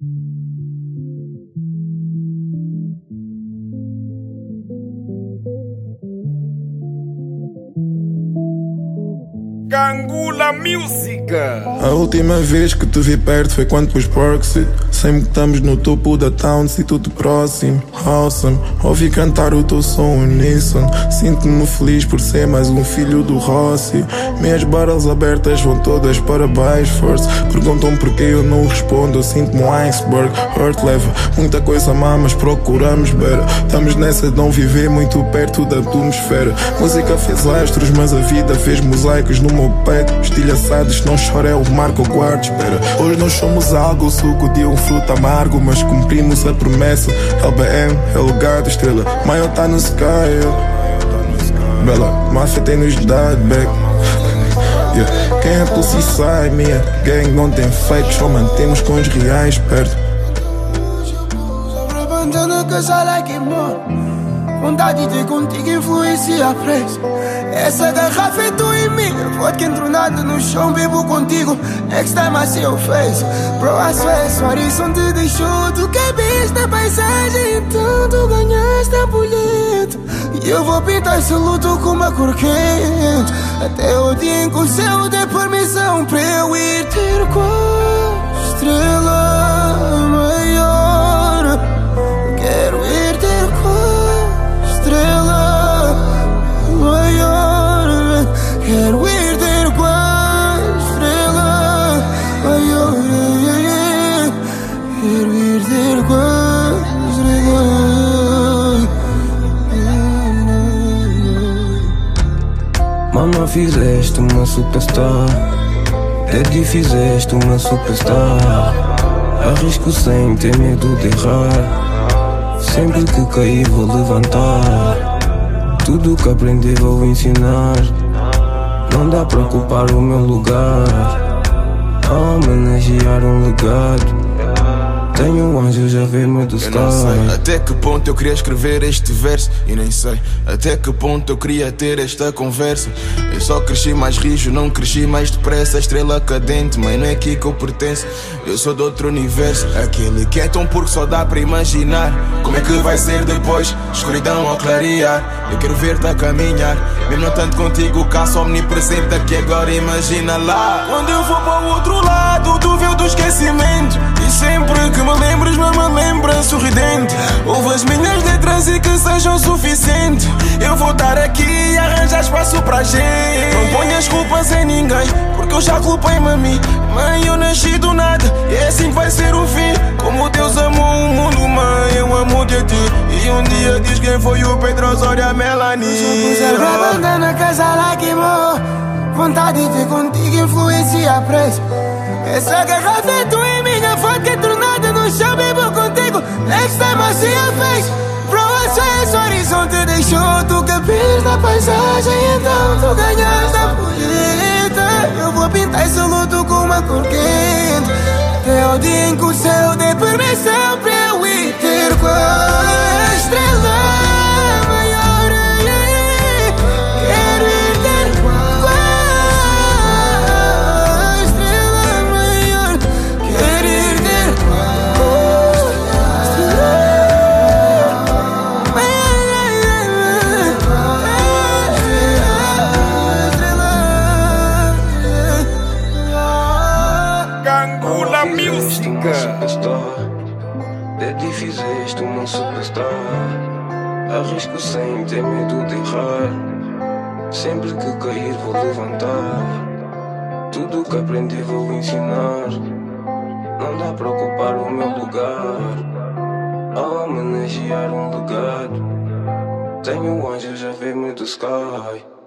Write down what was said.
Thank you. Gangula Music. A última vez que te vi perto foi quando pus Proxy. Sempre que estamos no topo da town, se tudo próximo. Awesome, ouvi cantar o teu som uníssono. Sinto-me feliz por ser mais um filho do Rossi. Minhas barras abertas vão todas para baixo, force. Perguntam porquê eu não respondo. Sinto-me um iceberg. Hurt leva muita coisa má, mas procuramos better. Estamos nessa de não viver muito perto da atmosfera. Música fez astros, mas a vida fez mosaicos no meu peito. Estilhaçados, não chora, é o marco guardo, espera. Hoje nós somos algo, suco de um fruto amargo, mas cumprimos a promessa. LBM é lugar de estrela, maior tá no sky. Bela, máfia tem-nos dado back. Yeah. Quem é pussy sai, minha gang não tem fake, só mantemos com os reais perto. Bandana que já like Vontade de contigo influencia a preço Essa garrafa é tu e mim Vodka entronada no chão, bebo contigo Next time I see your face Bro, I swear, esse horizonte deixou Tu cabes na paisagem tu ganhaste a boleto E eu vou pintar esse luto com uma cor quente Até o dia em que o céu dê permissão Pra eu ir ter com a fizeste uma superstar. Daddy, fizeste uma superstar. Arrisco sem ter medo de errar. Sempre que cair vou levantar. Tudo que aprendi vou ensinar. Não dá pra ocupar o meu lugar. A homenagear um legado tenho anjos do Eu não sei até que ponto eu queria escrever este verso E nem sei até que ponto eu queria ter esta conversa. Eu só cresci mais rijo, não cresci mais depressa. Estrela cadente, mas não é aqui que eu pertenço. Eu sou de outro universo. Aquele que é tão porque só dá para imaginar. Como é que vai ser depois, escuridão ao clarear. Eu quero ver-te a caminhar. Mesmo não tanto contigo, caço omnipresente. Aqui agora imagina lá. Quando eu vou para o outro lado do véu do esquecimento. E sempre que Ouve as minhas letras e que sejam suficientes Eu vou estar aqui e arranjar espaço pra gente. Não ponhas culpas em ninguém, porque eu já culpei-me a mim. Mãe, eu nasci do nada, e é assim que vai ser o fim. Como Deus amou o mundo, mãe, eu amo-te a ti. E um dia diz quem foi o Pedro Osório, a Melanie. Puser a bandana que já lacrimou Vontade de contigo influencia preço. Essa garrafa é tu e minha vodka tornada no chão Bebo I see your face Bro, esse horizonte deixou Tu capis na paisagem Então tu ganhaste a poleta Eu vou pintar esse luto com uma cor quente Até o dia em que o céu permissão Pra eu ir ter com superstar. Daddy, fizeste uma superstar. Arrisco sem ter medo de errar. Sempre que cair vou levantar. Tudo que aprendi vou ensinar. Não dá pra ocupar o meu lugar. A homenagear um legado Tenho anjos a ver-me do sky